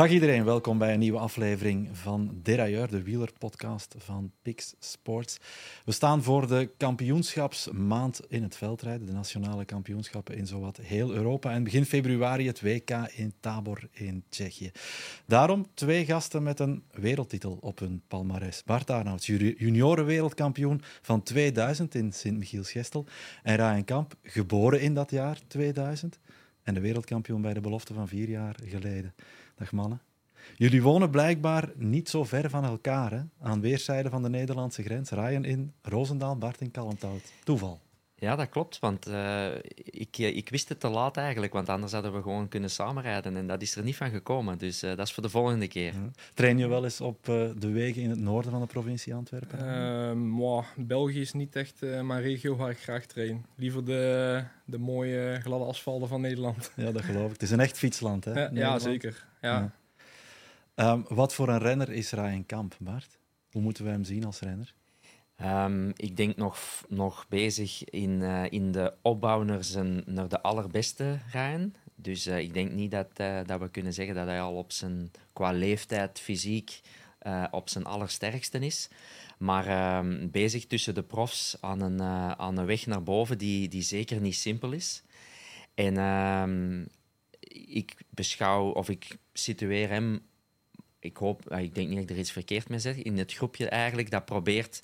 Dag iedereen, welkom bij een nieuwe aflevering van Derailleur, de wielerpodcast van Pix Sports. We staan voor de kampioenschapsmaand in het veldrijden, de nationale kampioenschappen in zowat heel Europa. En begin februari het WK in Tabor in Tsjechië. Daarom twee gasten met een wereldtitel op hun palmarès. Bart Arnouds, juniorenwereldkampioen van 2000 in Sint-Michiels-Gestel. En Ryan Kamp, geboren in dat jaar 2000 en de wereldkampioen bij de belofte van vier jaar geleden. Dag mannen. Jullie wonen blijkbaar niet zo ver van elkaar, hè? aan weerszijden van de Nederlandse grens. Ryan in Roosendaal, Bart in Kalmthout. Toeval. Ja, dat klopt. Want uh, ik, ik wist het te laat eigenlijk. Want anders hadden we gewoon kunnen samenrijden. En dat is er niet van gekomen. Dus uh, dat is voor de volgende keer. Ja. Train je wel eens op uh, de wegen in het noorden van de provincie Antwerpen? Moi, België is niet echt mijn regio waar ik graag train. Liever de, de mooie gladde asfalten van Nederland. Ja, dat geloof ik. Het is een echt fietsland, hè? ja, zeker. Ja. Um, wat voor een renner is Ryan Kamp, Bart? Hoe moeten we hem zien als renner? Um, ik denk nog, nog bezig in, uh, in de opbouw naar, zijn, naar de allerbeste Ryan. Dus uh, ik denk niet dat, uh, dat we kunnen zeggen dat hij al op zijn, qua leeftijd, fysiek, op zijn allersterkste is. Maar um, bezig tussen de profs aan een, aan een weg naar boven die, die zeker niet simpel is. En ik beschouw of ik situeer hem ik hoop, ik denk niet dat ik er iets verkeerd mee zeg, in het groepje eigenlijk dat probeert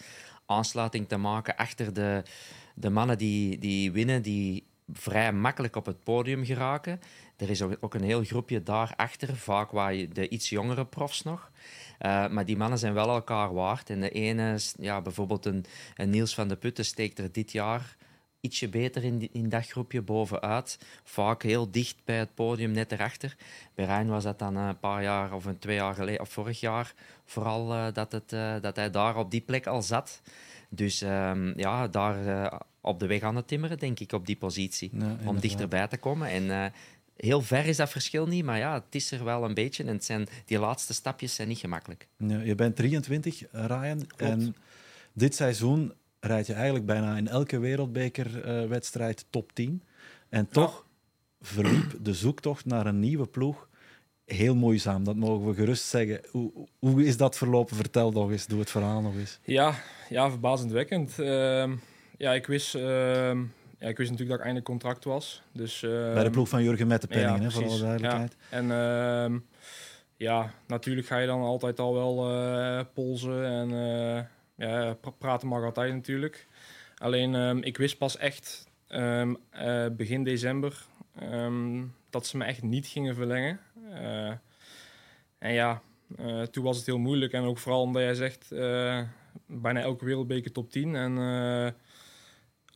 aansluiting te maken achter de, de mannen die, die winnen, die vrij makkelijk op het podium geraken. Er is ook een heel groepje daarachter, vaak waar je de iets jongere profs nog. Uh, maar die mannen zijn wel elkaar waard. En de ene, ja, bijvoorbeeld een, een Niels van de Putten, steekt er dit jaar ietsje beter in, in dat groepje bovenuit. Vaak heel dicht bij het podium, net erachter. Bij Rijn was dat dan een paar jaar of een twee jaar geleden, of vorig jaar, vooral uh, dat, het, uh, dat hij daar op die plek al zat. Dus um, ja, daar uh, op de weg aan het timmeren, denk ik, op die positie. Ja, om dichterbij te komen. En heel ver is dat verschil niet, maar ja, het is er wel een beetje. En het zijn, die laatste stapjes zijn niet gemakkelijk. Ja, je bent 23, Ryan. Klopt. En dit seizoen rijd je eigenlijk bijna in elke wereldbekerwedstrijd uh, top 10. En toch ja. verliep de zoektocht naar een nieuwe ploeg heel moeizaam. Dat mogen we gerust zeggen. Hoe, hoe is dat verlopen? Vertel nog eens. Doe het verhaal nog eens. Ja, ja verbazendwekkend. Uh, ja, ik wist... Uh, ja, ik wist natuurlijk dat ik einde contract was. Dus, Bij de ploeg van Jurgen met de penningen, ja, voor alle duidelijkheid. Ja. En ehm, ja, natuurlijk ga je dan altijd al wel uh, polsen en ja, praten mag altijd natuurlijk. Alleen um, ik wist pas echt um, uh, begin december um, dat ze me echt niet gingen verlengen. Uh, en ja, uh, toen was het heel moeilijk. En ook vooral omdat jij zegt, bijna elke wereldbeker top 10. En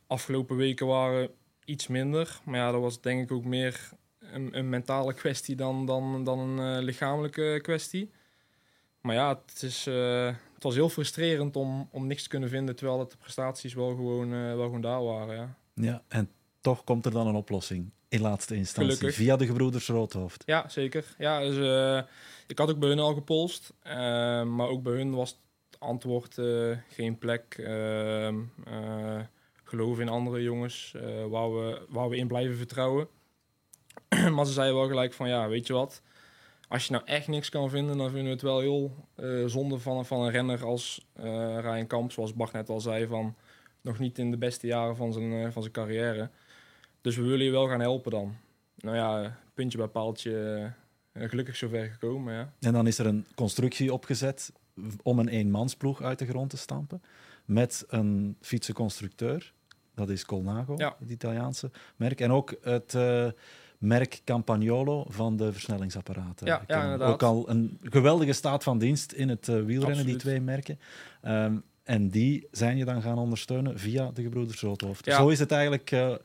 afgelopen weken waren iets minder. Maar ja, dat was denk ik ook meer een, een mentale kwestie dan, dan, dan een lichamelijke kwestie. Maar ja, het is het was heel frustrerend om, om niks te kunnen vinden, terwijl dat de prestaties wel gewoon, uh, wel gewoon daar waren. Ja. ja, en toch komt er dan een oplossing in laatste instantie Gelukkig. via de gebroeders Roodhoofd. Ja, zeker. Ja, dus, uh, ik had ook bij hun al gepolst, maar ook bij hun was het antwoord geen plek. Ehm, geloven in andere jongens, waar, we, waar we in blijven vertrouwen. maar ze zeiden wel gelijk van, ja, weet je wat als je nou echt niks kan vinden, dan vinden we het wel heel uh, zonde van, van een renner als uh, Ryan Kamp, zoals Bach net al zei, van nog niet in de beste jaren van zijn, uh, van zijn carrière. Dus we willen je wel gaan helpen dan. Nou ja, puntje bij paaltje, gelukkig zover gekomen. Ja. En dan is er een constructie opgezet om een eenmansploeg uit de grond te stampen, met een fietsenconstructeur, dat is Colnago, ja. het Italiaanse merk, en ook het merk Campagnolo van de versnellingsapparaten. Ja, ja, ook al een geweldige staat van dienst in het uh, wielrennen, Absoluut. die twee merken. Um, en die zijn je dan gaan ondersteunen via de gebroeders Roodhoofd. Ja. Zo is het eigenlijk uh,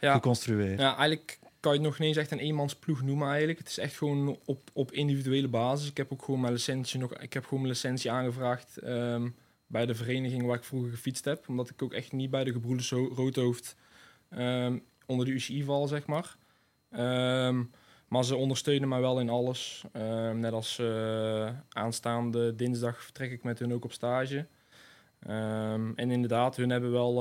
ja. geconstrueerd. Ja, eigenlijk kan je het nog niet eens echt een eenmansploeg noemen eigenlijk. Het is echt gewoon op, op individuele basis. Ik heb ook gewoon mijn licentie nog, ik heb gewoon mijn licentie aangevraagd um, bij de vereniging waar ik vroeger gefietst heb, omdat ik ook echt niet bij de gebroeders Roodhoofd um, onder de UCI val, zeg maar. Um, maar ze ondersteunen mij wel in alles. Um, net als uh, aanstaande dinsdag vertrek ik met hun ook op stage. Um, en inderdaad, hun hebben wel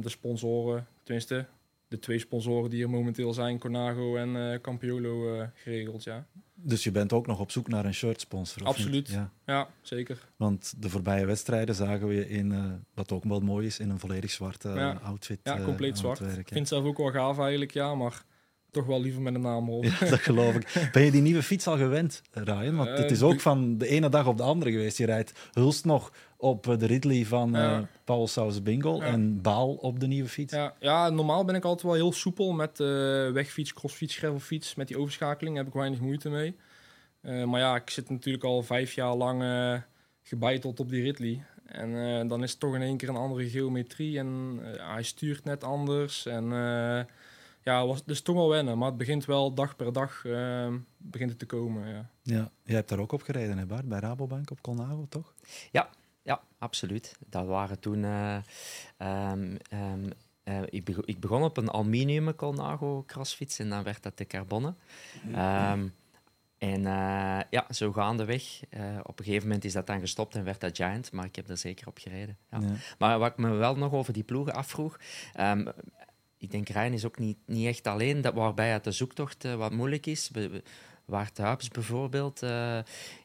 de sponsoren, tenminste, de twee sponsoren die er momenteel zijn, Conago en eh, Campiolo, geregeld. Ja. Dus je bent ook nog op zoek naar een shirt sponsor? Absoluut. Ja. ja. zeker. Want de voorbije wedstrijden zagen we in, wat ook wel mooi is, in een volledig zwarte ja. outfit. Ja, compleet zwart. Ik vind het zelf ook wel gaaf eigenlijk, ja, maar toch wel liever met een naam op. Ja, dat geloof ik. Ben je die nieuwe fiets al gewend, Ryan? Want het is ook van de ene dag op de andere geweest. Je rijdt Hulst nog op de Ridley van uh, Paul Saus Bingo en Baal op de nieuwe fiets. Ja. ja, normaal ben ik altijd wel heel soepel met uh, wegfiets, crossfiets, gravelfiets. Met die overschakeling heb ik weinig moeite mee. Uh, maar ja, ik zit natuurlijk al vijf jaar lang gebeiteld op die Ridley. En dan is het toch in één keer een andere geometrie. En hij stuurt net anders. En ja, was dus toch wel wennen. Maar het begint wel dag per dag uh, begint het te komen. Ja. ja, jij hebt daar ook op gereden, hè Bart? Bij Rabobank op Colnago, toch? Ja, ja absoluut. Dat waren toen... Uh, um, um, uh, ik, begon, ik, begon op een aluminium Colnago crossfiets en dan werd dat de carbonnen. Um, en uh, ja, zo gaandeweg. Uh, op een gegeven moment is dat dan gestopt en werd dat Giant, maar ik heb er zeker op gereden. Ja. Ja. Maar wat ik me wel nog over die ploegen afvroeg, um, ik denk, Rijn is ook niet, niet echt alleen, dat, waarbij het de zoektocht wat moeilijk is. Waart Huips bijvoorbeeld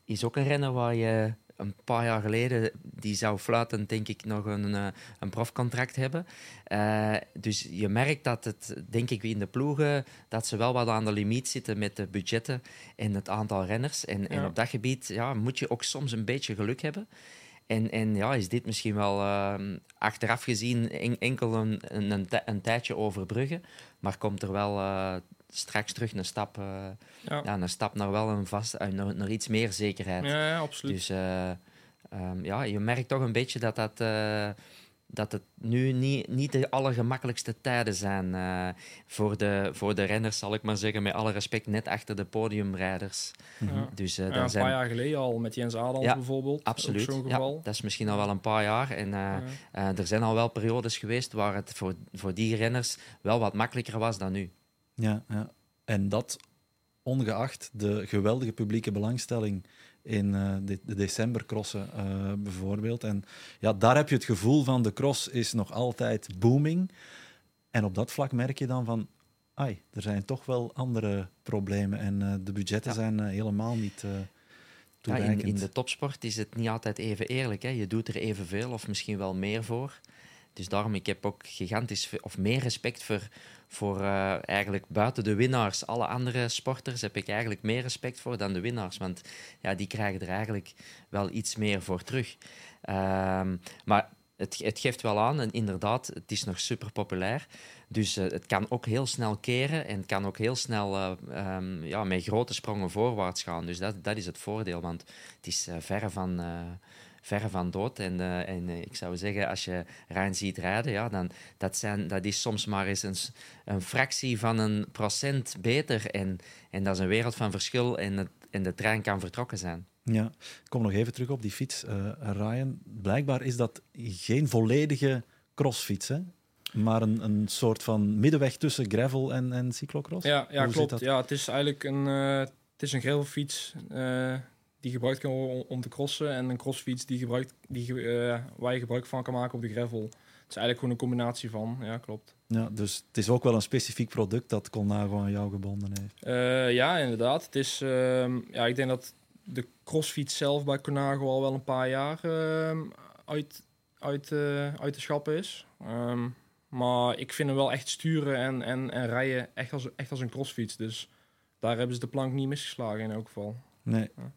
is ook een renner waar je een paar jaar geleden, die zou fluitend denk ik nog een, uh, een profcontract hebben. dus je merkt dat het, denk ik, in de ploegen, dat ze wel wat aan de limiet zitten met de budgetten en het aantal renners. En, ja. en op dat gebied ja, moet je ook soms een beetje geluk hebben. En, en ja, is dit misschien wel uh, achteraf gezien enkel een, een, een, tijdje overbruggen, maar komt er wel uh, straks terug een stap, uh, ja. ja. een stap naar wel een vast, naar, naar iets meer zekerheid. Ja, ja absoluut. Dus um, ja, je merkt toch een beetje dat dat dat het nu niet, niet de allergemakkelijkste tijden zijn uh, voor, de, voor de renners, zal ik maar zeggen, met alle respect, net achter de podiumrijders. Ja. Dus, uh, ja, een zijn... paar jaar geleden al, met Jens Adams ja, bijvoorbeeld. Absoluut, ja, dat is misschien al wel een paar jaar. En uh, er zijn al wel periodes geweest waar het voor, voor die renners wel wat makkelijker was dan nu. Ja, ja. en dat ongeacht de geweldige publieke belangstelling in uh, de, de decembercrossen uh, bijvoorbeeld. En ja, daar heb je het gevoel van de cross is nog altijd booming. En op dat vlak merk je dan van, ai, er zijn toch wel andere problemen en uh, de budgetten ja. zijn helemaal niet ja, in, in, de topsport is het niet altijd even eerlijk. Hè. Je doet er evenveel of misschien wel meer voor. Dus daarom, ik heb ook gigantisch of meer respect voor, voor uh, eigenlijk buiten de winnaars. Alle andere sporters heb ik eigenlijk meer respect voor dan de winnaars. Want ja, die krijgen er eigenlijk wel iets meer voor terug. Um, maar het, het, geeft wel aan, en inderdaad, het is nog super populair. Dus uh, het kan ook heel snel keren en het kan ook heel snel uh, um, ja, met grote sprongen voorwaarts gaan. Dus dat, dat is het voordeel, want het is verre van verre van dood. En, uh, en uh, ik zou zeggen, als je Rijn ziet rijden, ja, dan dat, zijn, dat is soms maar eens een, een fractie van een procent beter. En, en dat is een wereld van verschil en, het, en de trein kan vertrokken zijn. Ja, ik kom nog even terug op die fiets, uh, Ryan. Blijkbaar is dat geen volledige crossfiets, hè? maar een, een soort van middenweg tussen gravel en, en cyclocross? Ja, ja klopt. Ja, het is eigenlijk een, uh, het is een gravelfiets uh, die gebruikt kan worden om te crossen. En een crossfiets die gebruikt, die, uh, waar je gebruik van kan maken op de gravel. Het is eigenlijk gewoon een combinatie van, ja, klopt. Ja, dus het is ook wel een specifiek product dat Colnago aan jou gebonden heeft. Uh, ja, inderdaad. Het is, uh, ja, ik denk dat de crossfiets zelf bij Colnago al wel een paar jaar uh, uit, uit, uh, uit de schappen is. Um, maar ik vind hem wel echt sturen en, en, en rijden echt als, echt als een crossfiets. Dus daar hebben ze de plank niet misgeslagen in elk geval. Nee. Ja.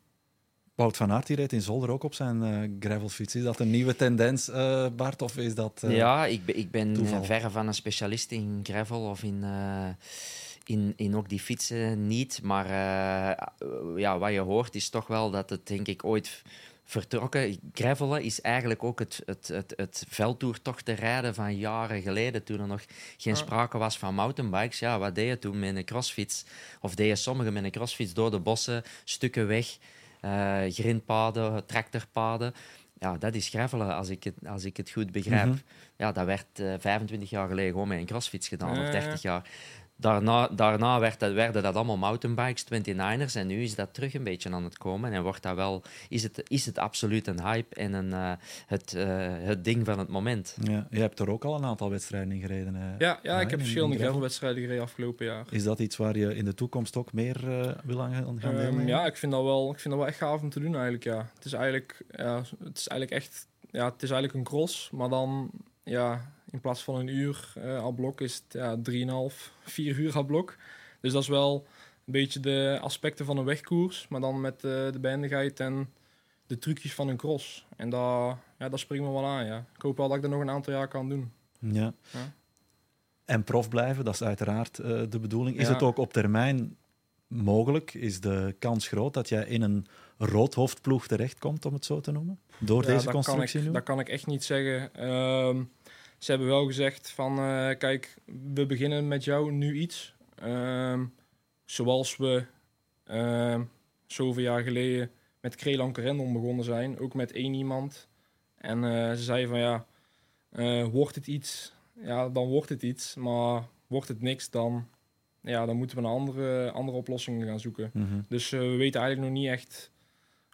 Wout van Aert die rijdt in Zolder ook op zijn uh, gravelfiets. Is dat een nieuwe tendens, uh, Bart, of is dat uh, Ja, ik, ben, ik ben verre van een specialist in gravel of in, in, in ook die fietsen niet. Maar ja, wat je hoort is toch wel dat het denk ik ooit vertrokken. Gravelen is eigenlijk ook het, het, het, het veldtoertocht te rijden van jaren geleden, toen er nog geen sprake was van mountainbikes. Ja, wat deed je toen met een crossfiets? Of deed je sommigen met een crossfiets door de bossen, stukken weg grindpaden, tractorpaden. Ja, dat is gravelen als ik het, als ik het goed begrijp. Mhm. ja, dat werd uh, 25 jaar geleden gewoon met een crossfiets gedaan, of ja. 30 jaar. Daarna, daarna werd dat, werden dat allemaal mountainbikes, 29ers. En nu is dat terug een beetje aan het komen. En wordt dat wel, is, het, is het absoluut een hype en een, eh, het, eh, het ding van het moment. Ja, je hebt er ook al een aantal wedstrijden in gereden. hè? Ja, ja, ik heb verschillende gravel. gravelwedstrijden gereden afgelopen jaar. Is dat iets waar je in de toekomst ook meer eh, wil aan gaan gaan Ehm, deelnemen? ja, ik vind, dat wel, ik vind dat wel echt gaaf om te doen eigenlijk, ja. Het is eigenlijk, ja, het is eigenlijk echt... Ja, het is eigenlijk een cross, maar dan... Ja, in plaats van een uur eh al blok is het ja, 3,5, 4 uur al blok. Dus dat is wel een beetje de aspecten van een wegkoers, maar dan met eh, de behendigheid en de trucjes van een cross. En daar, ja, dat springt me wel aan, ja. Ik hoop wel dat ik dat nog een aantal jaar kan doen. Ja. Ja. En prof blijven, dat is uiteraard eh, de bedoeling. Is Ja. het ook op termijn mogelijk? Is de kans groot dat jij in een roodhoofdploeg terechtkomt, om het zo te noemen? Door Ja, deze dat kan, constructie ik, nu? dat kan ik echt niet zeggen. Ehm, ze hebben wel gezegd van, eh, kijk, we beginnen met jou nu iets. Ehm, zoals we ehm, zoveel jaar geleden met Krelan Corendon begonnen zijn. Ook met één iemand. En eh, ze zeiden van, ja, eh, wordt het iets? Ja, dan wordt het iets. Maar wordt het niks, dan, ja, dan moeten we een andere, andere oplossingen gaan zoeken. Mhm. Dus we weten eigenlijk nog niet echt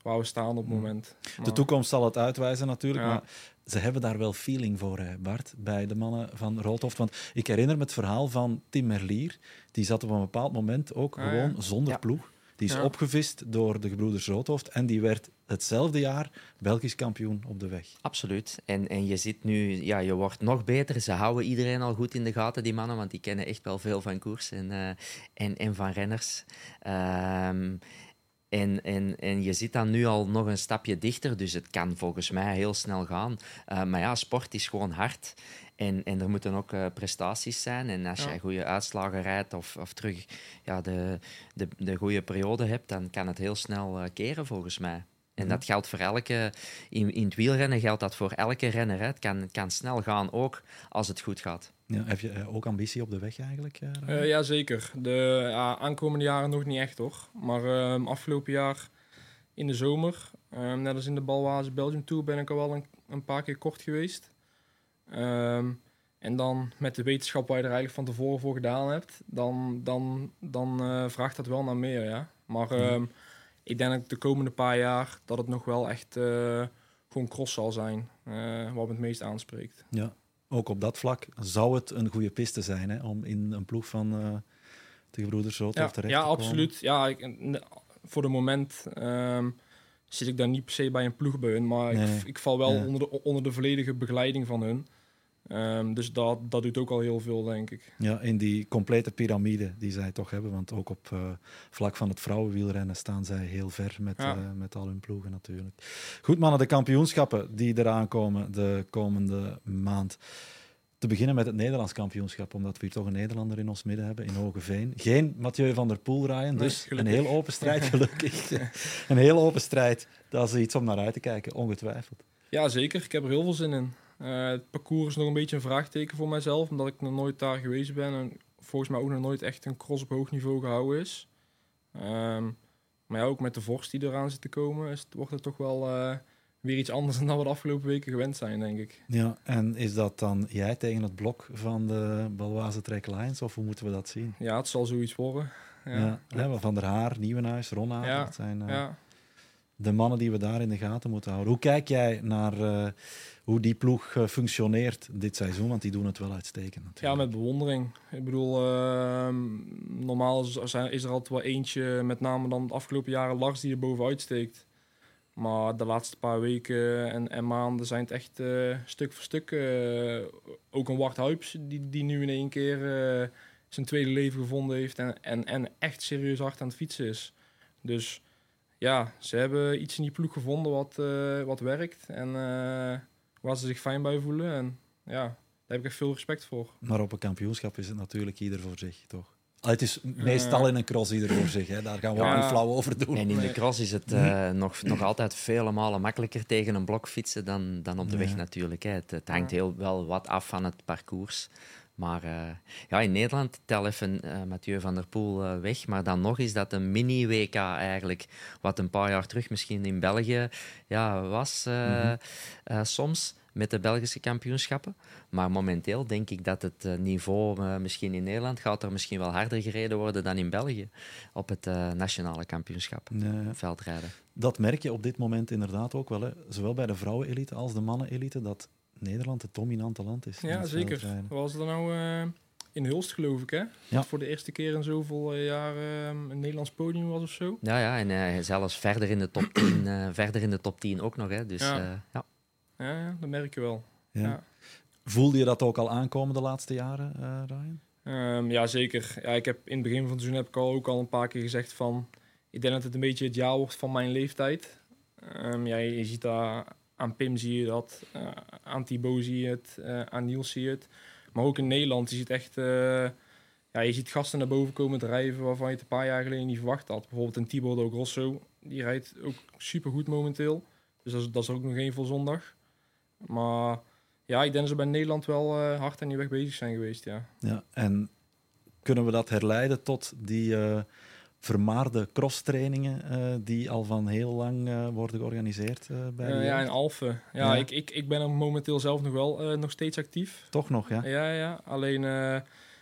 waar we staan op het Hmm. moment. De Maar- toekomst zal het uitwijzen natuurlijk, Ja. maar ze hebben daar wel feeling voor, hè, Bart, bij de mannen van Roodhoofd. Want ik herinner me het verhaal van Tim Merlier. Die zat op een bepaald moment ook Ah, ja. gewoon zonder Ja. ploeg. Die is Ja. opgevist door de gebroeders Roodhoofd en die werd hetzelfde jaar Belgisch kampioen op de weg. Absoluut. En, en je ziet nu, ja, je wordt nog beter. Ze houden iedereen al goed in de gaten, die mannen, want die kennen echt wel veel van koers en, eh, en, en van renners. Ehm, en, en, en je zit dan nu al nog een stapje dichter, dus het kan volgens mij heel snel gaan. Eh, maar ja, sport is gewoon hard. En, en er moeten ook eh, prestaties zijn. En als Ja. jij goede uitslagen rijdt of, of terug ja, de, de, de goede periode hebt, dan kan het heel snel eh, keren volgens mij. En dat geldt voor elke, in, in het wielrennen geldt dat voor elke renner. Hè. Het kan, kan snel gaan, ook als het goed gaat. Ja, heb je eh, ook ambitie op de weg eigenlijk? eh? Eh, ja, zeker. De ja, aankomende jaren nog niet echt hoor. Maar ehm, afgelopen jaar in de zomer, ehm, net als in de Balwaze Belgium Tour, ben ik al wel een, een paar keer kort geweest. Ehm, en dan met de wetenschap waar je er eigenlijk van tevoren voor gedaan hebt, dan, dan, dan eh, vraagt dat wel naar meer. Ja. Maar ehm, ik denk dat de komende paar jaar dat het nog wel echt eh, gewoon cross zal zijn, eh, wat me het meest aanspreekt. Ja, ook op dat vlak zou het een goede piste zijn hè, om in een ploeg van eh, de gebroeders Roodhoofd Ja, terecht ja te komen. absoluut. Ja, n- voor de moment ehm, zit ik daar niet per se bij een ploeg bij hun, maar Nee. ik, ik val wel Ja. onder, de, onder de volledige begeleiding van hun. Ehm, dus dat, dat doet ook al heel veel, denk ik. Ja, in die complete piramide die zij toch hebben. Want ook op eh, vlak van het vrouwenwielrennen staan zij heel ver met, Ja. eh, met al hun ploegen natuurlijk. Goed mannen, de kampioenschappen die eraan komen de komende maand. Te beginnen met het Nederlands kampioenschap, omdat we hier toch een Nederlander in ons midden hebben, in Hogeveen. Geen Mathieu van der Poel, Nee, dus een heel open strijd, gelukkig. een heel open strijd. Dat is iets om naar uit te kijken, ongetwijfeld. Ja, zeker. Ik heb er heel veel zin in. Eh, het parcours is nog een beetje een vraagteken voor mijzelf, omdat ik nog nooit daar geweest ben en volgens mij ook nog nooit echt een cross op hoog niveau gehouden is. Ehm, maar ja, ook met de vorst die eraan zit te komen, is, het- wordt het toch wel eh, weer iets anders dan dat we de afgelopen weken gewend zijn, denk ik. Ja, en is dat dan jij tegen het blok van de Balwaze Trek Lions, of hoe moeten we dat zien? Ja, het zal zoiets worden. Ja, Ja, Van der Haar, Nieuwenhuis, Ronnaar, Ja, dat zijn eh, ja. De mannen die we daar in de gaten moeten houden. Hoe kijk jij naar eh, hoe die ploeg eh, functioneert dit seizoen? Want die doen het wel uitstekend ja, natuurlijk. met bewondering. Ik bedoel, ehm, normaal is, er altijd wel eentje, met name dan de afgelopen jaren Lars, die er bovenuit steekt. Maar de laatste paar weken en, en maanden zijn het echt eh, stuk voor stuk. ook een Wart Huips, die, die nu in één keer zijn tweede leven gevonden heeft en, en, en echt serieus hard aan het fietsen is. Dus ja, ze hebben iets in die ploeg gevonden wat, eh, wat werkt en eh, waar ze zich fijn bij voelen. En ja, daar heb ik echt veel respect voor. Maar op een kampioenschap is het natuurlijk ieder voor zich, toch? Ah, het is meestal in een cross ieder voor zich. Hè. Daar gaan we ook Ja. niet flauw over doen. En in de cross is het eh, nog, nog altijd vele malen makkelijker tegen een blok fietsen dan, dan op de Ja. weg natuurlijk. Hè. Het, het hangt heel wel wat af van het parcours. Maar eh, ja, in Nederland tel even eh, Mathieu van der Poel eh, weg. Maar dan nog is dat een mini-WK eigenlijk. Wat een paar jaar terug misschien in België ja, was Mhm. soms. met de Belgische kampioenschappen. Maar momenteel denk ik dat het niveau uh, misschien in Nederland gaat er misschien wel harder gereden worden dan in België op het uh, nationale kampioenschap veldrijden. Dat merk je op dit moment inderdaad ook wel. Hè. Zowel bij de vrouwenelite als de mannenelite, dat Nederland het dominante land is. Ja, zeker. was er nou eh, in Hulst, geloof ik, hè? Ja. Voor de eerste keer in zoveel eh, jaar eh, een Nederlands podium was of zo. Ja, ja en eh, zelfs verder in de top 10, eh, verder in de top 10 ook nog. Hè. Dus Ja. ja. ja. Ja, ja dat merk je wel. Ja. Ja. Voelde je dat ook al aankomen de laatste jaren, eh, Ryan? Ehm, ja, zeker. Ja, ik heb in het begin van het seizoen heb ik al ook al een paar keer gezegd van... Ik denk dat het een beetje het jaar wordt van mijn leeftijd. Ehm, ja, je ziet daar... Aan Pim zie je dat. eh, aan Thibaut zie je het. eh, aan Niels zie je het. Maar ook in Nederland. Je ziet echt... eh, ja, je ziet gasten naar boven komen drijven waarvan je het een paar jaar geleden niet verwacht had. Bijvoorbeeld een Thibaut Grosso. Die rijdt ook super goed momenteel. Dus dat is, ook nog één voor zondag. Maar ja, ik denk dat ze bij Nederland wel hard aan die weg bezig zijn geweest, ja. Ja, en kunnen we dat herleiden tot die vermaarde crosstrainingen eh, die al van heel lang eh, worden georganiseerd eh, bij ja, in Alphen. Ja, Ja. Ik, ik, ik ben er momenteel zelf nog wel nog steeds actief. Toch nog, ja? Ja, ja. Alleen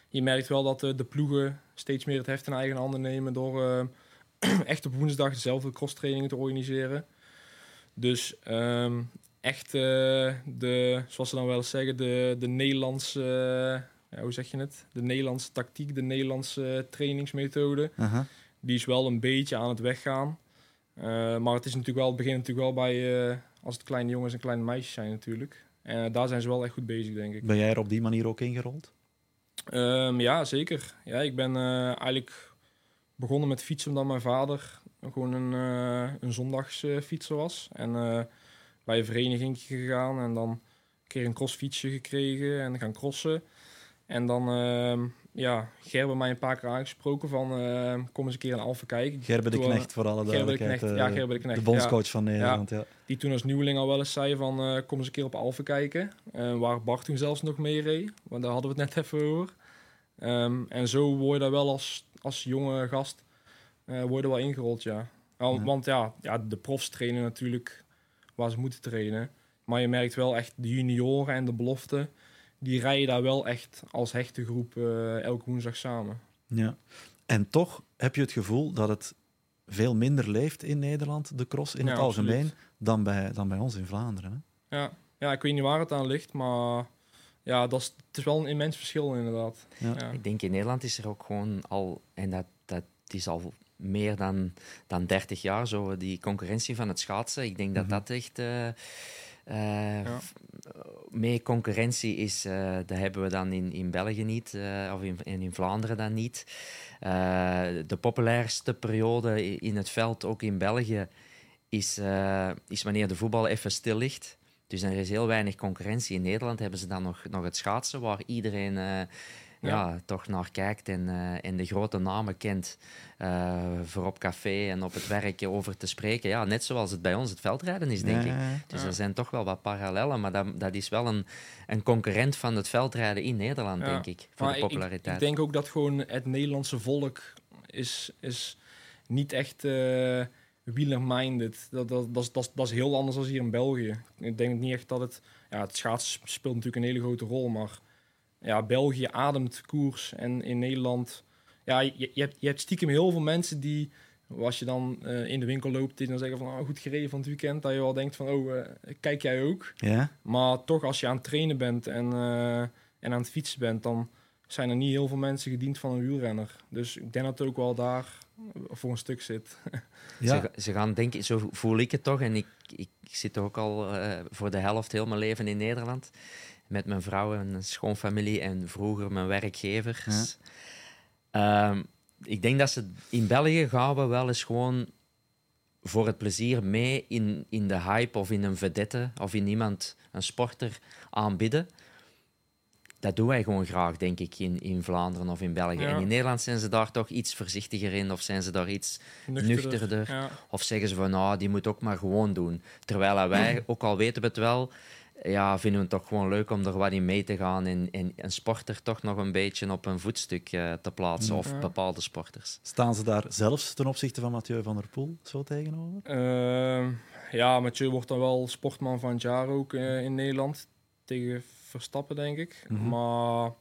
je merkt wel dat de ploegen steeds meer het heft in eigen handen nemen door echt op woensdag dezelfde crosstrainingen te organiseren. Dus ehm, echt de, zoals ze dan wel eens zeggen, de, de Nederlandse, ja, hoe zeg je het? De Nederlandse tactiek, de Nederlandse trainingsmethode. Die is wel een beetje aan het weggaan. Eh, maar het is natuurlijk wel, het begint natuurlijk wel bij eh, als het kleine jongens en kleine meisjes zijn natuurlijk. En eh, daar zijn ze wel echt goed bezig, denk ik. Ben jij er op die manier ook ingerold? Ehm, ja, zeker. Ja, ik ben eigenlijk begonnen met fietsen omdat mijn vader gewoon een, een zondagsfietser was. En bij een vereniging gegaan en dan een keer een crossfietsje gekregen en gaan crossen. En dan, ehm ja, Gerben mij een paar keer aangesproken van eh, kom eens een keer in Alphen kijken. Gerben de Toen, eh, Knecht, voor alle Gerben de duidelijkheid. Knecht, eh, ja, Gerben de Knecht. de bondscoach van Nederland, ja. Die toen als nieuweling al wel eens zei van eh, kom eens een keer op Alphen kijken. Eh, waar Bart toen zelfs nog mee reed. Want daar hadden we het net even over. Ehm, en zo word je daar wel als, als jonge gast eh word je wel ingerold, ja. Al- Ja. Want ja, ja, de profs trainen natuurlijk waar ze moeten trainen. Maar je merkt wel echt de junioren en de beloften. Die rijden daar wel echt als hechte groep eh, elke woensdag samen. Ja. En toch heb je het gevoel dat het veel minder leeft in Nederland, de cross in Ja, het algemeen, absoluut. dan bij, dan bij ons in Vlaanderen. Hè? Ja. ja, ik weet niet waar het aan ligt, maar ja, dat is, het is wel een immens verschil inderdaad. Ja. Ja. Ik denk in Nederland is er ook gewoon al, en dat, dat is al meer dan, dan 30 jaar zo, die concurrentie van het schaatsen. Ik denk dat Mhm. dat echt. eh eh, Ja. Meer concurrentie is, eh, dat hebben we dan in, in België niet, eh, of in, in Vlaanderen dan niet. Eh, de populairste periode in het veld, ook in België, is, is wanneer de voetbal even stil ligt. Dus er is heel weinig concurrentie. In Nederland hebben ze dan nog, nog het schaatsen, waar iedereen ja. toch naar kijkt en, en de grote namen kent eh, voor op café en op het werk over te spreken. Ja, net zoals het bij ons het veldrijden is, denk Ja, ik. Dus er zijn toch wel wat parallellen, maar dat, dat is wel een, een concurrent van het veldrijden in Nederland, denk ik, voor Maar de ik- populariteit. Ik, denk ook dat gewoon het Nederlandse volk is, is niet echt eh wieler-minded. Dat, dat, dat, dat, dat is heel anders dan hier in België. Ik denk niet echt dat het... Ja, het schaatsen speelt natuurlijk een hele grote rol, maar... Ja, België ademt koers en in Nederland... Ja, je, je, hebt, je hebt stiekem heel veel mensen die... Als je dan eh, in de winkel loopt, die dan zeggen van... Oh, goed gereden van het weekend. Dat je wel denkt van, oh, eh, kijk jij ook? Ja? Maar toch, als je aan het trainen bent en, eh, en aan het fietsen bent, dan zijn er niet heel veel mensen gediend van een wielrenner. Dus ik denk dat het ook wel daar voor een stuk zit. Ja. Ze, ze gaan denken, zo voel ik het toch. En ik, ik, ik zit ook al eh, voor de helft heel mijn leven in Nederland. Met mijn vrouw en een schoonfamilie en vroeger mijn werkgevers. Ehm, ik denk dat ze in België gaan we wel eens gewoon voor het plezier mee in, in de hype of in een vedette of in iemand, een sporter, aanbidden. Dat doen wij gewoon graag, denk ik, in, in Vlaanderen of in België. Ja. En in Nederland zijn ze daar toch iets voorzichtiger in of zijn ze daar iets Nuchterder. Ja. of zeggen ze van, nou, die moet ook maar gewoon doen. Terwijl wij, ook al weten we het wel, ja, vinden we het toch gewoon leuk om er wat in mee te gaan en, en een sporter toch nog een beetje op een voetstuk eh, te plaatsen, of bepaalde sporters. Staan ze daar zelfs ten opzichte van Mathieu van der Poel zo tegenover? Ehm, ja, Mathieu wordt dan wel sportman van het jaar ook eh, in Nederland. Tegen Verstappen, denk ik. Mhm. Maar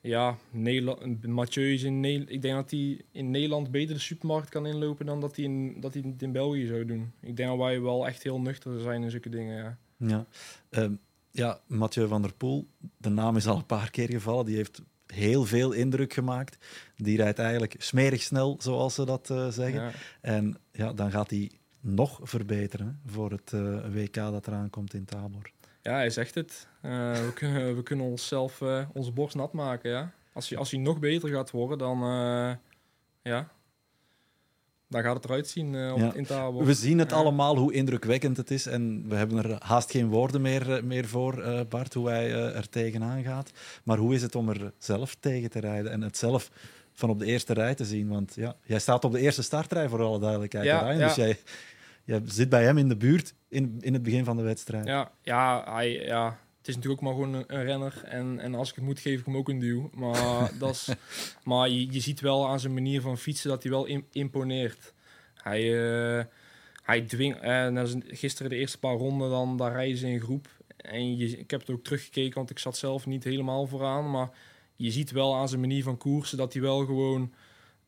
ja, Nederland, Mathieu is in Nederland. Ik denk dat hij in Nederland beter de supermarkt kan inlopen dan dat hij, in, dat hij het in België zou doen. Ik denk dat wij wel echt heel nuchter zijn in zulke dingen. Ja. Ja. Ehm, ja, Mathieu van der Poel, de naam is al een paar keer gevallen. Die heeft heel veel indruk gemaakt. Die rijdt eigenlijk smerig snel, zoals ze dat eh, zeggen. Ja. En ja, dan gaat hij nog verbeteren hè, voor het eh, WK dat eraan komt in Tabor. Ja, hij zegt het. Eh, we, kunnen, we kunnen onszelf onze borst nat maken. Ja? Als, hij, als hij nog beter gaat worden, dan, ja, dan gaat het eruit zien eh, op Ja. het. We zien het allemaal hoe indrukwekkend het is. En we hebben er haast geen woorden meer, eh, meer voor, eh, Bart, hoe hij er tegenaan gaat. Maar hoe is het om er zelf tegen te rijden en het zelf van op de eerste rij te zien? Want ja, jij staat op de eerste startrij, voor alle duidelijkheid. Ja. Dus jij, jij zit bij hem in de buurt in, in het begin van de wedstrijd. Ja, ja, hij, ja, is natuurlijk ook maar gewoon een, een renner. En, en als ik het moet, geef ik hem ook een duw. Maar, dat is, maar je, je ziet wel aan zijn manier van fietsen dat hij wel im- imponeert. Hij, eh, hij dwingt... eh, net als gisteren de eerste paar ronden, dan, daar rijden ze in groep. En je, ik heb het ook teruggekeken, want ik zat zelf niet helemaal vooraan. Maar je ziet wel aan zijn manier van koersen dat hij wel gewoon...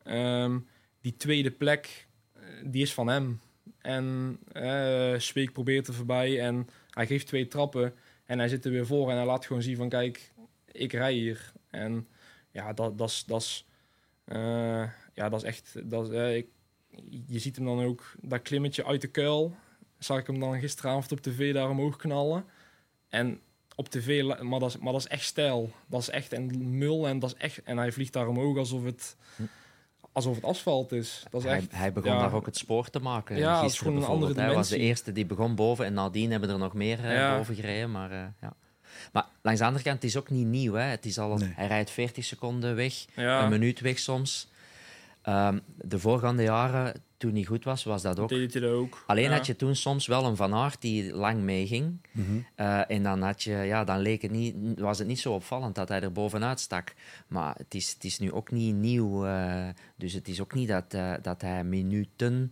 ehm, die tweede plek, eh, die is van hem. En eh Speek probeert er voorbij en hij geeft twee trappen en hij zit er weer voor en hij laat gewoon zien van kijk, ik rij hier. En ja, dat, dat is, dat is, eh, ja, dat is echt, dat is, eh, ik, je ziet hem dan ook, dat klimmetje uit de kuil, zag ik hem dan gisteravond op tv daar omhoog knallen. En op tv, maar dat, is, maar dat is echt stijl. Dat is echt een mul en dat is echt, en hij vliegt daar omhoog alsof het, alsof het asfalt is. Dat is Hij, echt, hij begon ja. daar ook het spoor te maken. Ja, dat is gisteren gewoon een andere bijvoorbeeld. Hij was de dimensie. eerste die begon boven en nadien hebben er nog meer eh, Ja. boven gereden. Maar, eh, ja. maar langs de andere kant, het is ook niet nieuw. Hè. Het is al, Nee. Hij rijdt 40 seconden weg, ja. een minuut weg soms. Ehm, de voorgaande jaren, toen hij goed was, was dat ook. deed hij dat ook. Alleen Ja. had je toen soms wel een Van Aert die lang meeging. Mhm. Eh, en dan, had je, ja, dan leek het niet, was het niet zo opvallend dat hij er bovenuit stak. Maar het is, het is nu ook niet nieuw. eh, dus het is ook niet dat, eh, dat hij minuten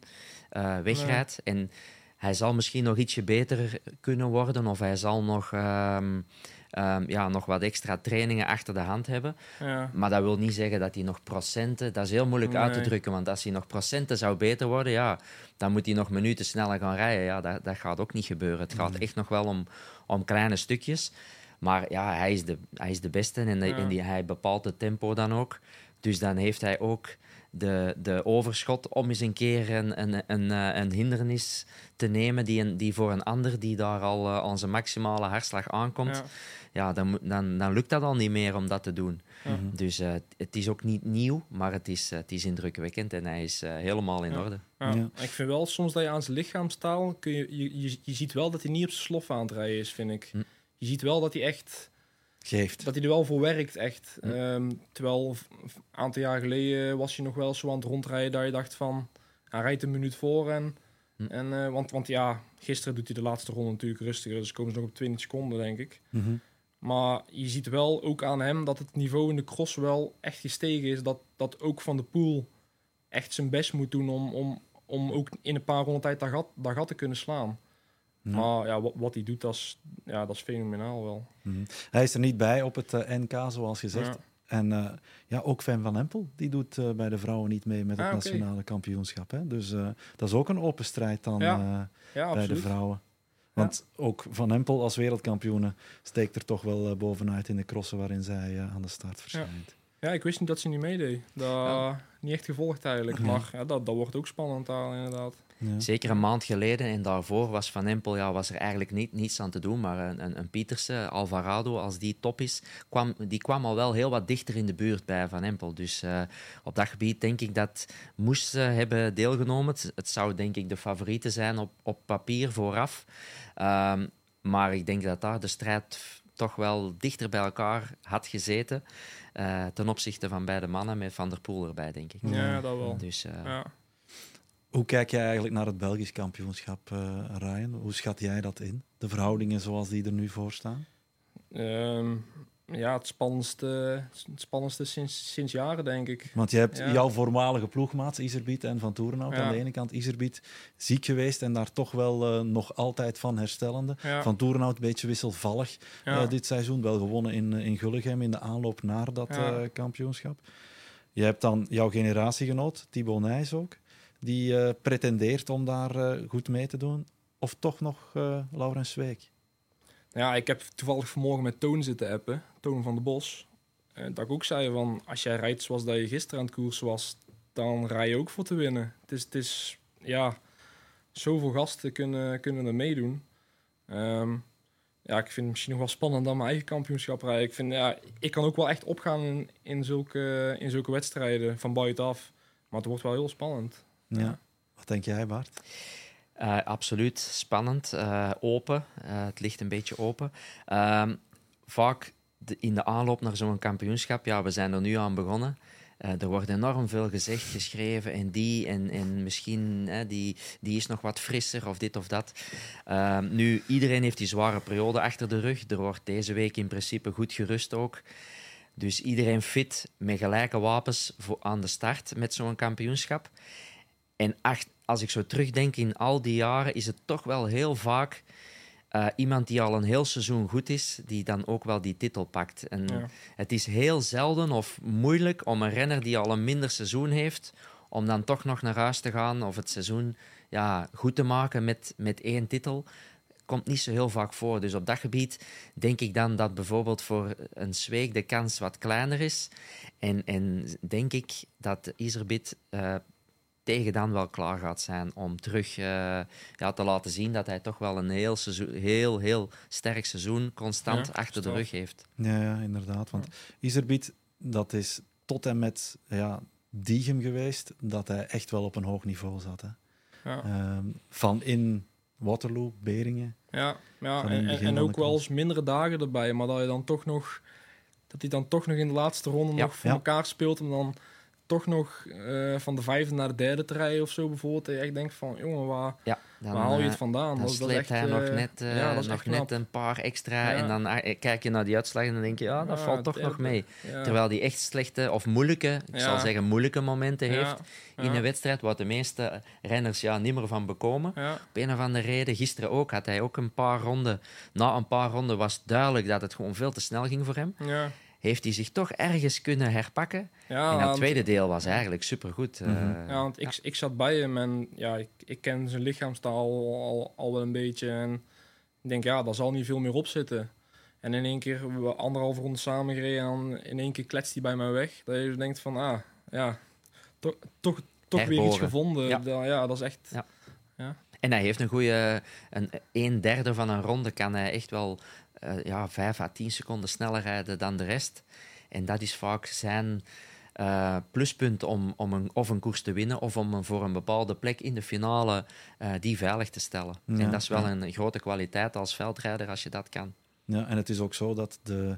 eh, wegrijdt. En hij zal misschien nog ietsje beter kunnen worden. Of hij zal nog, ehm, ehm, ja, nog wat extra trainingen achter de hand hebben. Ja. Maar dat wil niet zeggen dat hij nog procenten... Dat is heel moeilijk uit te drukken. Want als hij nog procenten zou beter worden... Ja, dan moet hij nog minuten sneller gaan rijden. Ja, dat, dat gaat ook niet gebeuren. Het gaat echt nog wel om, om kleine stukjes. Maar ja, hij is de, hij is de beste en, de- Ja. en die, hij bepaalt het tempo dan ook. Dus dan heeft hij ook de, de overschot om eens een keer een, een, een, eh, een hindernis te nemen die, een, die voor een ander die daar al eh, aan zijn maximale hartslag aankomt, Ja. ja, dan, dan, dan lukt dat al niet meer om dat te doen. Ja. Mhm. Dus eh, het is ook niet nieuw, maar het is, het is indrukwekkend en hij is helemaal in Ja. orde. Ja. Ja. Ik vind wel soms dat je aan zijn lichaamstaal... Kun je, je, je, je ziet wel dat hij niet op zijn slof aan het rijden is, vind ik. Hm. Je ziet wel dat hij echt... Geeft. Dat hij er wel voor werkt, echt. Hm. Ehm, terwijl een aantal jaar geleden was hij nog wel zo aan het rondrijden... dat je dacht van... Hij rijdt een minuut voor en... Hm. en eh, want, want ja, gisteren doet hij de laatste ronde natuurlijk rustiger. Dus komen ze nog op 20 seconden, denk ik. Mhm. Maar je ziet wel ook aan hem dat het niveau in de cross wel echt gestegen is. Dat, dat ook Van de Poel echt zijn best moet doen om, om, om ook in een paar ronden tijd dat gat, dat gat te kunnen slaan. Ja. Maar ja, wat, wat hij doet, dat is, ja, dat is fenomenaal wel. Mhm. Hij is er niet bij op het eh, NK, zoals gezegd. Ja. En eh, ja, ook Fem van Empel, die doet eh, bij de vrouwen niet mee met het Ah, nationale kampioenschap. Hè? Dus eh, dat is ook een open strijd dan Ja, Ja, bij de vrouwen. Want ook Van Empel als wereldkampioene steekt er toch wel bovenuit in de crossen waarin zij aan de start verschijnt. Ja, ik wist niet dat ze niet meedeed. Dat niet echt gevolgd eigenlijk. Maar ja, dat, dat wordt ook spannend daar inderdaad. Ja. Zeker een maand geleden en daarvoor was Van Empel, ja, was er eigenlijk niet, niets aan te doen. Maar een, een, een Pietersen, Alvarado, als die top is, kwam, die kwam al wel heel wat dichter in de buurt bij Van Empel. Dus eh, op dat gebied denk ik dat moest ze hebben deelgenomen. Het, het zou denk ik de favoriete zijn op, op papier vooraf. Ehm, maar ik denk dat daar de strijd toch wel dichter bij elkaar had gezeten. eh, ten opzichte van beide mannen, met Van der Poel erbij, denk ik. Ja, dat wel. Dus eh, Ja. Hoe kijk jij eigenlijk naar het Belgisch kampioenschap, eh, Ryan? Hoe schat jij dat in? De verhoudingen zoals die er nu voor staan? Ehm, ja, het spannendste, het spannendste sinds, sinds jaren, denk ik. Want je hebt Ja. jouw voormalige ploegmaats, Iserbiet en Van Toerenhout Ja. aan de ene kant. Iserbiet ziek geweest en daar toch wel eh, nog altijd van herstellende. Ja, Van Toerenhout een beetje wisselvallig eh, dit seizoen. Wel gewonnen in, in Gullegem in de aanloop naar dat kampioenschap. Je hebt dan jouw generatiegenoot, Thibaut Nijs ook, die eh, pretendeert om daar eh, goed mee te doen. Of toch nog eh Laurens Zweek? Ja, ik heb toevallig vanmorgen met Toon zitten appen, Toon van de Bos. Dat ik ook zei van, als jij rijdt zoals dat je gisteren aan het koers was, dan rij je ook voor te winnen. Het is, het is ja, zoveel gasten kunnen, kunnen er meedoen. Ehm, ja, ik vind het misschien nog wel spannend dan mijn eigen kampioenschap rijden. Ik, vind, ja, ik kan ook wel echt opgaan in, in, zulke, in zulke wedstrijden van buitenaf. Maar het wordt wel heel spannend. Ja. Wat denk jij, Bart? Eh, absoluut spannend, eh, open. Eh, het ligt een beetje open. Ehm, vaak de- in de aanloop naar zo'n kampioenschap, ja, we zijn er nu aan begonnen. Er wordt enorm veel gezegd, geschreven en die en, en misschien hè, die, die is nog wat frisser of dit of dat. Ehm, nu, iedereen heeft die zware periode achter de rug. Er wordt deze week in principe goed gerust ook. Dus iedereen fit met gelijke wapens voor, aan de start met zo'n kampioenschap. En ach- als ik zo terugdenk in al die jaren, is het toch wel heel vaak eh, iemand die al een heel seizoen goed is, die dan ook wel die titel pakt. En Ja. het is heel zelden of moeilijk om een renner die al een minder seizoen heeft, om dan toch nog naar huis te gaan of het seizoen ja, goed te maken met, met één titel. Komt niet zo heel vaak voor. Dus op dat gebied denk ik dan dat bijvoorbeeld voor een Zweek de kans wat kleiner is. En, en denk ik dat Iserbit eh, tegen dan wel klaar gaat zijn om terug eh, ja, te laten zien dat hij toch wel een heel, seizoen, heel, heel sterk seizoen constant Ja, achter de rug heeft. Ja, ja inderdaad. Want Iserbiet, dat is tot en met ja, Diegem geweest, dat hij echt wel op een hoog niveau zat. Hè. Ja. Ehm, van in Waterloo, Beringen. Ja, ja en, en, en ook wel eens mindere dagen erbij, maar dat je dan toch nog dat hij dan toch nog in de laatste ronde Ja, nog voor ja. elkaar speelt om dan toch nog eh, van de vijfde naar de derde te rijden of zo bijvoorbeeld. Dat je echt denkt van, jongen, waar, Ja, dan, waar haal je eh, het vandaan? Dan dat, echt, hij nog eh, net, eh, ja, dat nog net een paar extra. Ja. En dan kijk je naar die uitslag en dan denk je, ja, dat valt toch nog mee. Terwijl die echt slechte of moeilijke, ik zal zeggen moeilijke momenten heeft in een wedstrijd, waar de meeste renners ja, niet meer van bekomen. Op een of andere reden, gisteren ook, had hij ook een paar ronden. Na een paar ronden was duidelijk dat het gewoon veel te snel ging voor hem. ja. Heeft hij zich toch ergens kunnen herpakken? Ja, en dat tweede deel was eigenlijk supergoed. eh. Mhm. Ja, want ik, ik zat bij hem en ja, ik, ik ken zijn lichaamstaal al, al, wel een beetje. En ik denk, ja, daar zal niet veel meer op zitten. En in één keer, we anderhalf ronde samen gereden en dan in één keer kletst hij bij mij weg. Dat je denkt van, ah, ja, toch, toch, toch weer iets gevonden. Ja. Ja. ja, dat is echt... Ja. En hij heeft een goede, een, een derde van een ronde kan hij echt wel eh, ja, vijf à tien seconden sneller rijden dan de rest. En dat is vaak zijn eh, pluspunt om, om een, of een koers te winnen of om een, voor een bepaalde plek in de finale eh, die veilig te stellen. Ja, en dat is wel ja. een grote kwaliteit als veldrijder als je dat kan. Ja, en het is ook zo dat de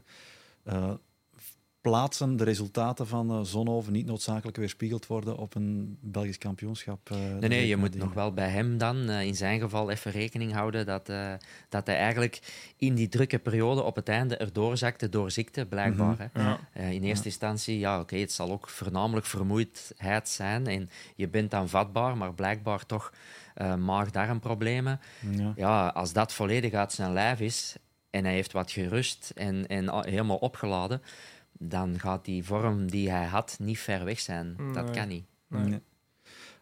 plaatsen, de resultaten van eh, Zonhoven niet noodzakelijk weerspiegeld worden op een Belgisch kampioenschap. eh, Nee, nee, je moet nog wel bij hem dan, eh, in zijn geval, even rekening houden dat, eh, dat hij eigenlijk in die drukke periode op het einde erdoor zakte door ziekte, blijkbaar. Mhm. hè. Ja. Eh, in eerste instantie, ja, oké, het zal ook voornamelijk vermoeidheid zijn en je bent dan vatbaar, maar blijkbaar toch eh maag-darmproblemen. Ja. Ja, als dat volledig uit zijn lijf is en hij heeft wat gerust en, en helemaal opgeladen, dan gaat die vorm die hij had niet ver weg zijn. Dat kan niet. Nee. Nee.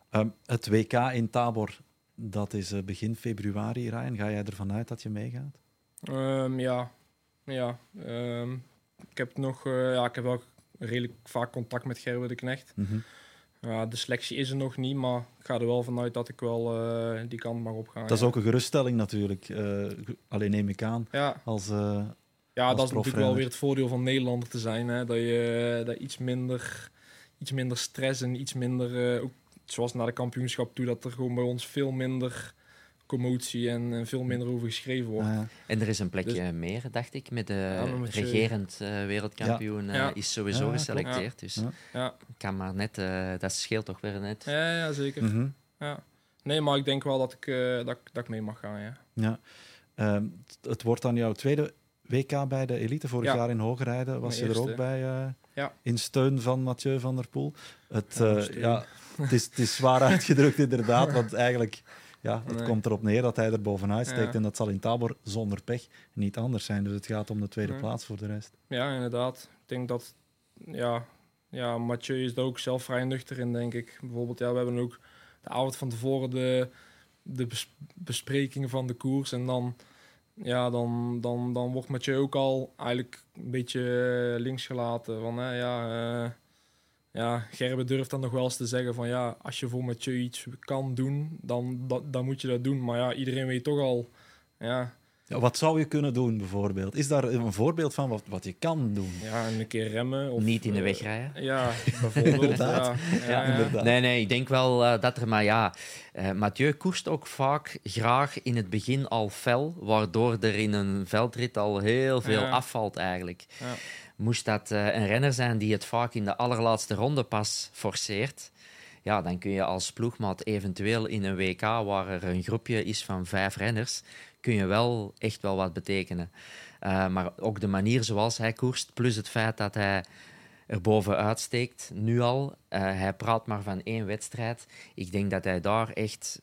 Ehm, het WK in Tabor, dat is eh, begin februari, Ryan. Ga jij ervan uit dat je meegaat? Ehm, ja, ja. ehm, ik heb nog, eh, ja, ik heb wel redelijk vaak contact met Gerwe de Knecht. Mhm. Ja, de selectie is er nog niet, maar ik ga er wel vanuit dat ik wel eh, die kant mag opgaan. Dat is ja. ook een geruststelling natuurlijk. eh, alleen neem ik aan. Ja, Als, eh, ja dat is natuurlijk wel weer het voordeel van Nederlander te zijn. Hè? Dat je dat iets, minder, iets minder stress en iets minder, eh, ook zoals naar de kampioenschap toe, dat er gewoon bij ons veel minder commotie en, en veel minder over geschreven wordt. ja. En er is een plekje meer, dacht ik, met de Ja, maar met je- regerend eh, wereldkampioen eh, is sowieso Ja, geselecteerd. Dus Ja. Ja, kan maar net, eh, dat scheelt toch weer net. ja, ja zeker. Mhm. Ja. Nee, maar ik denk wel dat ik, eh, dat, dat ik mee mag gaan, ja. Ja. Ehm, het- het wordt dan jouw tweede WK bij de elite vorig Ja. jaar in Hoogrijden. Was je er ook bij eh, Ja. in steun van Mathieu van der Poel? Het, Ja, eh, ja, het, is, het is zwaar uitgedrukt inderdaad, want eigenlijk ja, het Nee. komt erop neer dat hij er bovenuit steekt. En dat zal in Tabor zonder pech niet anders zijn. Dus het gaat om de tweede plaats voor de rest. Ja, inderdaad. Ik denk dat, ja, ja Mathieu is er ook zelf vrij nuchter in, denk ik. Bijvoorbeeld, ja, we hebben ook de avond van tevoren de, de bes- besprekingen van de koers. En dan, ja, dan, dan, dan wordt Mathieu ook al eigenlijk een beetje eh, links gelaten. Van, hè, ja, eh, ja, Gerben durft dan nog wel eens te zeggen van, ja, als je voor Mathieu iets kan doen, dan, dan, dan moet je dat doen. Maar ja, iedereen weet toch al, ja, Ja, wat zou je kunnen doen bijvoorbeeld? Is daar een voorbeeld van wat, wat je kan doen? ja een keer remmen. Of, Niet in de eh, weg rijden. Ja, bijvoorbeeld. Inderdaad. Ja, ja, ja. inderdaad. Nee, nee, ik denk wel eh, dat er, maar ja, eh, Mathieu koerst ook vaak graag in het begin al fel, waardoor er in een veldrit al heel veel Ja. afvalt eigenlijk. Ja. Moest dat eh, een renner zijn die het vaak in de allerlaatste ronde pas forceert, ja, dan kun je als ploegmaat eventueel in een WK waar er een groepje is van vijf renners, kun je wel echt wel wat betekenen. Eh, maar ook de manier zoals hij koerst, plus het feit dat hij er bovenuit steekt, nu al. Eh, hij praat maar van één wedstrijd. Ik denk dat hij daar echt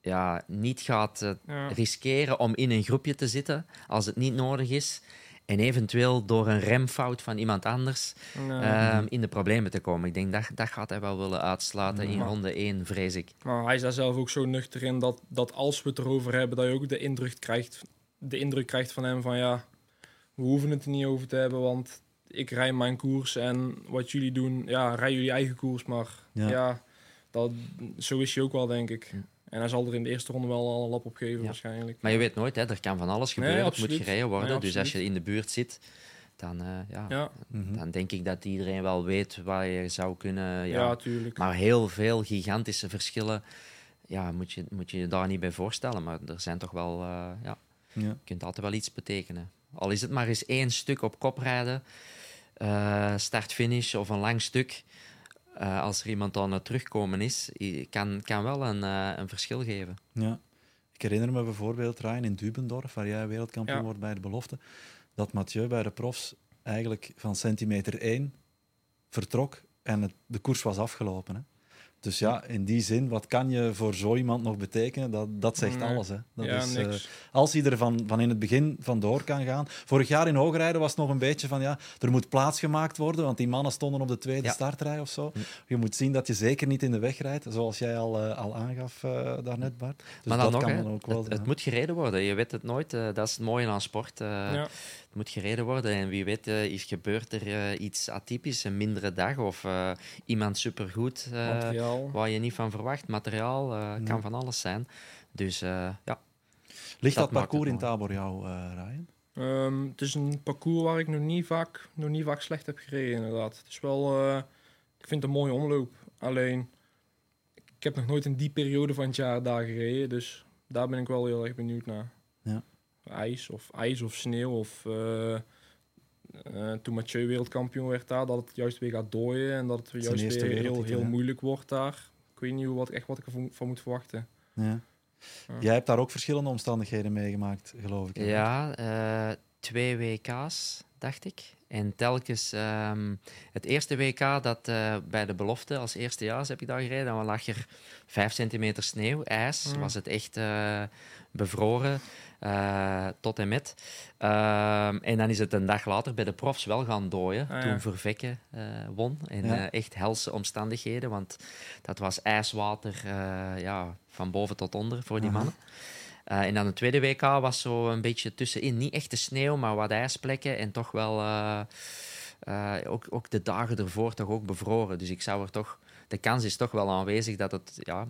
ja, niet gaat eh, Ja. riskeren om in een groepje te zitten als het niet nodig is. En eventueel door een remfout van iemand anders Nee. ehm, in de problemen te komen. Ik denk dat, dat gaat hij wel willen uitsluiten in ronde 1, vrees ik. Maar hij is daar zelf ook zo nuchter in dat, dat als we het erover hebben, dat je ook de indruk krijgt, de indruk krijgt van hem van ja, we hoeven het er niet over te hebben, want ik rij mijn koers en wat jullie doen, ja, rij jullie eigen koers, maar Ja. ja, dat, zo is hij ook wel, denk ik. En hij zal er in de eerste ronde wel al een lap op geven, Ja. waarschijnlijk. Maar je weet nooit, hè, er kan van alles gebeuren. het moet gereden worden. Nee, dus als je in de buurt zit, dan, eh, ja, Ja, Mhm. dan denk ik dat iedereen wel weet waar je zou kunnen. ja, Ja, tuurlijk. Maar heel veel gigantische verschillen ja, moet, je, moet je je daar niet bij voorstellen. Maar er zijn toch wel, eh, ja, Ja. je kunt altijd wel iets betekenen. Al is het maar eens één stuk op kop rijden, eh, start-finish of een lang stuk. Eh, als er iemand aan het terugkomen is, kan, kan wel een, eh, een verschil geven. Ja. Ik herinner me bijvoorbeeld, Ryan, in Dubendorf, waar jij wereldkampioen Ja. wordt bij de belofte, dat Mathieu bij de profs eigenlijk van centimeter 1 vertrok en het, de koers was afgelopen. Hè. Dus ja, in die zin, wat kan je voor zo iemand nog betekenen? Dat, dat zegt Nee. alles. Hè. Dat ja, is, eh, als hij er van, van in het begin vandoor kan gaan. Vorig jaar in Hoogrijden was het nog een beetje van ja, er moet plaats gemaakt worden, want die mannen stonden op de tweede Ja. startrij of zo. Hm. Je moet zien dat je zeker niet in de weg rijdt, zoals jij al, eh, al aangaf uh, daarnet, Bart. Dus maar dan dat nog, kan dan ook wel. het, moet gereden worden. Je weet het nooit. eh, dat is het mooie aan sport. eh, ja. Moet gereden worden. En wie weet eh, is gebeurt er eh, iets atypisch, een mindere dag of eh, iemand supergoed eh, waar je niet van verwacht. Materiaal kan van alles zijn. Dus eh, ja, Ligt dat, parcours in. Tabor jou, Ryan? Ehm, het is een parcours waar ik nog niet vaak, nog niet vaak slecht heb gereden, inderdaad. Het is wel, eh, ik vind het een mooie omloop. Alleen, ik heb nog nooit in die periode van het jaar daar gereden, dus daar ben ik wel heel erg benieuwd naar. Ja. IJs of ijs of sneeuw of eh, eh, toen Mathieu wereldkampioen werd daar, dat het juist weer gaat dooien en dat het juist weer heel, heel ja. moeilijk wordt daar. Ik weet niet hoe, wat, echt wat ik ervan van moet verwachten. Ja. Jij hebt daar ook verschillende omstandigheden meegemaakt, geloof ik. ja eh, twee WK's, dacht ik. En telkens ehm, het eerste WK dat eh, bij de belofte als eerstejaars heb ik daar gereden. Dan lag er vijf centimeter sneeuw, ijs. Mm. Was het echt eh, bevroren eh, tot en met. Ehm, en dan is het een dag later bij de profs wel gaan dooien. Ah, ja. Toen Vervekke eh, won. En Ja. eh, echt helse omstandigheden. Want dat was ijswater eh, ja, van boven tot onder voor die mannen. Eh, en dan de tweede WK was zo een beetje tussenin. Niet echt de sneeuw, maar wat ijsplekken. En toch wel eh, eh, ook, ook de dagen ervoor toch ook bevroren. Dus ik zou er toch... De kans is toch wel aanwezig dat het ja,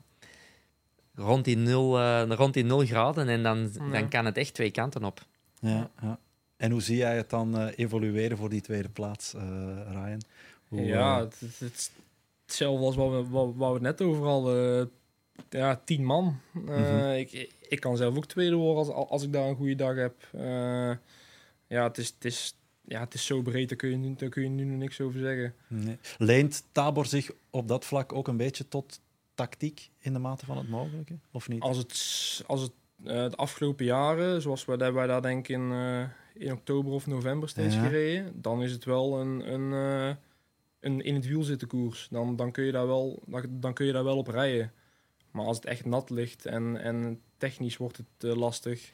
rond, die nul, eh, rond die nul graden... En dan, Ja. dan kan het echt twee kanten op. Ja, ja. En hoe zie jij het dan eh, evolueren voor die tweede plaats, eh, Ryan? Hoe, ja, het, het, hetzelfde als wat we, wat, wat we net over hadden. Ja, tien man. Eh, Mhm. ik, ik kan zelf ook tweede worden als, als ik daar een goede dag heb. Eh, ja, het is, het, is, ja, het is zo breed, daar kun je, nu- daar kun je nu nog niks over zeggen. nee. Leent Tabor zich op dat vlak ook een beetje tot tactiek in de mate van het mogelijke? Of niet? Als het, als het eh, de afgelopen jaren, zoals wij, wij daar denk ik in, in oktober of november steeds Ja. gereden, dan is het wel een, een, een in het wiel zitten koers. Dan, dan, kun je daar wel, dan, dan kun je daar wel op rijden. Maar als het echt nat ligt en, en technisch wordt het eh, lastig,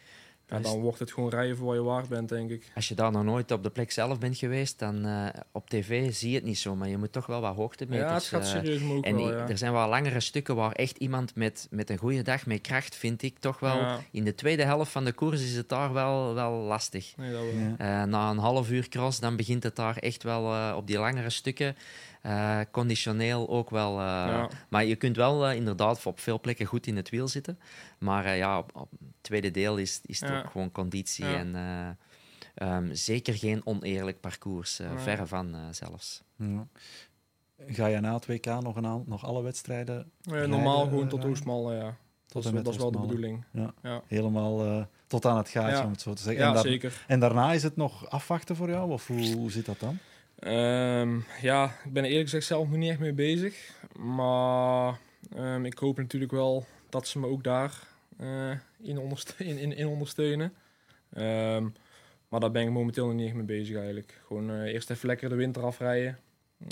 ja, Dan wordt het gewoon rijden voor wat je waard bent, denk ik. Als je daar nog nooit op de plek zelf bent geweest, dan eh, op tv zie je het niet zo, maar je moet toch wel wat hoogtemeters... Ja, het gaat eh, serieus omhoog en wel, ja. er zijn wel langere stukken waar echt iemand met, met een goede dag, met kracht, vind ik toch wel... Ja. In de tweede helft van de koers is het daar wel, wel lastig. Nee, dat wel. Ja. Eh, na een half uur cross, dan begint het daar echt wel eh, op die langere stukken. Eh, conditioneel ook wel. eh, Ja. Maar je kunt wel eh, inderdaad op veel plekken goed in het wiel zitten. Maar eh, ja, op, op het tweede deel is, is het Ja. ook gewoon conditie. Ja. En eh, ehm, zeker geen oneerlijk parcours. eh. Verre van eh, zelfs. Ja. Ga je na het WK nog, een nog alle wedstrijden normaal gewoon tot? Oostmalle, ja. Dat dat is wel de bedoeling. helemaal eh, tot aan het gaatje, Ja. om het zo te zeggen? Ja, en, daar- zeker. en daarna is het nog afwachten voor jou? Of hoe, hoe zit dat dan? Ehm, ja, ik ben er eerlijk gezegd zelf nog niet echt mee bezig. Maar ehm, ik hoop natuurlijk wel dat ze me ook daar eh, in, onderste- in, in, in ondersteunen. Ehm, maar daar ben ik momenteel nog niet echt mee bezig eigenlijk. Gewoon eh, eerst even lekker de winter afrijden.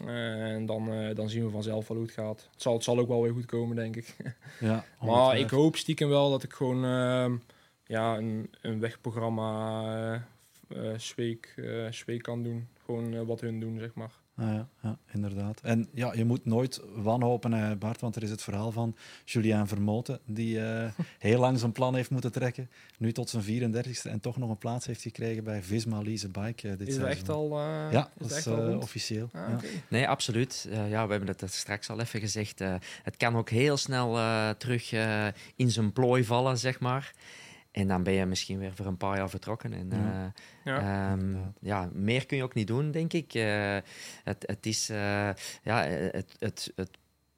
Eh, en dan, dan zien we vanzelf wel hoe het gaat. Het zal, het zal ook wel weer goed komen, denk ik. Ja, Maar ik hoop stiekem wel dat ik gewoon ja, een, een wegprogramma eh, Zweek kan doen. Gewoon eh, wat hun doen, zeg maar. Ah, ja, ja, inderdaad. En ja, je moet nooit wanhopen, hè, Bart, want er is het verhaal van Julien Vermoten, die eh, heel lang zijn plan heeft moeten trekken, nu tot zijn 34ste en toch nog een plaats heeft gekregen bij Visma Lease Bike eh, dit Is echt al, eh, Ja, is dat het is echt al eh, rond? officieel. Ah, ja. Nee, absoluut. Eh, ja, we hebben het straks al even gezegd. eh, het kan ook heel snel eh, terug eh, in zijn plooi vallen, zeg maar. En dan ben je misschien weer voor een paar jaar vertrokken. En, Ja. eh, Ja. Ehm, ja, meer kun je ook niet doen, denk ik. Eh, het, het is, eh, ja, het, het, het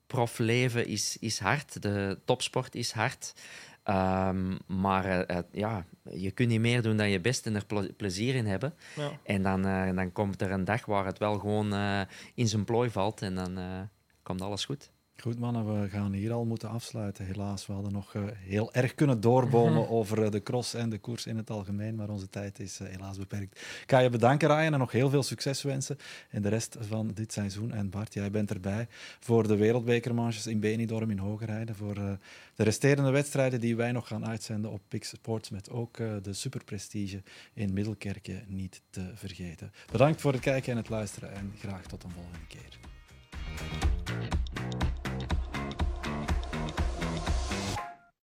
profleven is, is hard, de topsport is hard. Ehm, maar eh, ja, je kunt niet meer doen dan je best en er ple- plezier in hebben. Ja. En dan, eh, dan komt er een dag waar het wel gewoon eh, in zijn plooi valt en dan eh, komt alles goed. Goed mannen, we gaan hier al moeten afsluiten. Helaas, we hadden nog eh, heel erg kunnen doorbomen over eh, de cross en de koers in het algemeen, maar onze tijd is eh, helaas beperkt. Ik ga je bedanken, Ryan, en nog heel veel succes wensen in de rest van dit seizoen. En Bart, jij bent erbij voor de wereldbekermanches in Benidorm in Hogerheide, voor de resterende wedstrijden die wij nog gaan uitzenden op Pix Sports, met ook de superprestige in Middelkerken niet te vergeten. Bedankt voor het kijken en het luisteren en graag tot een volgende keer.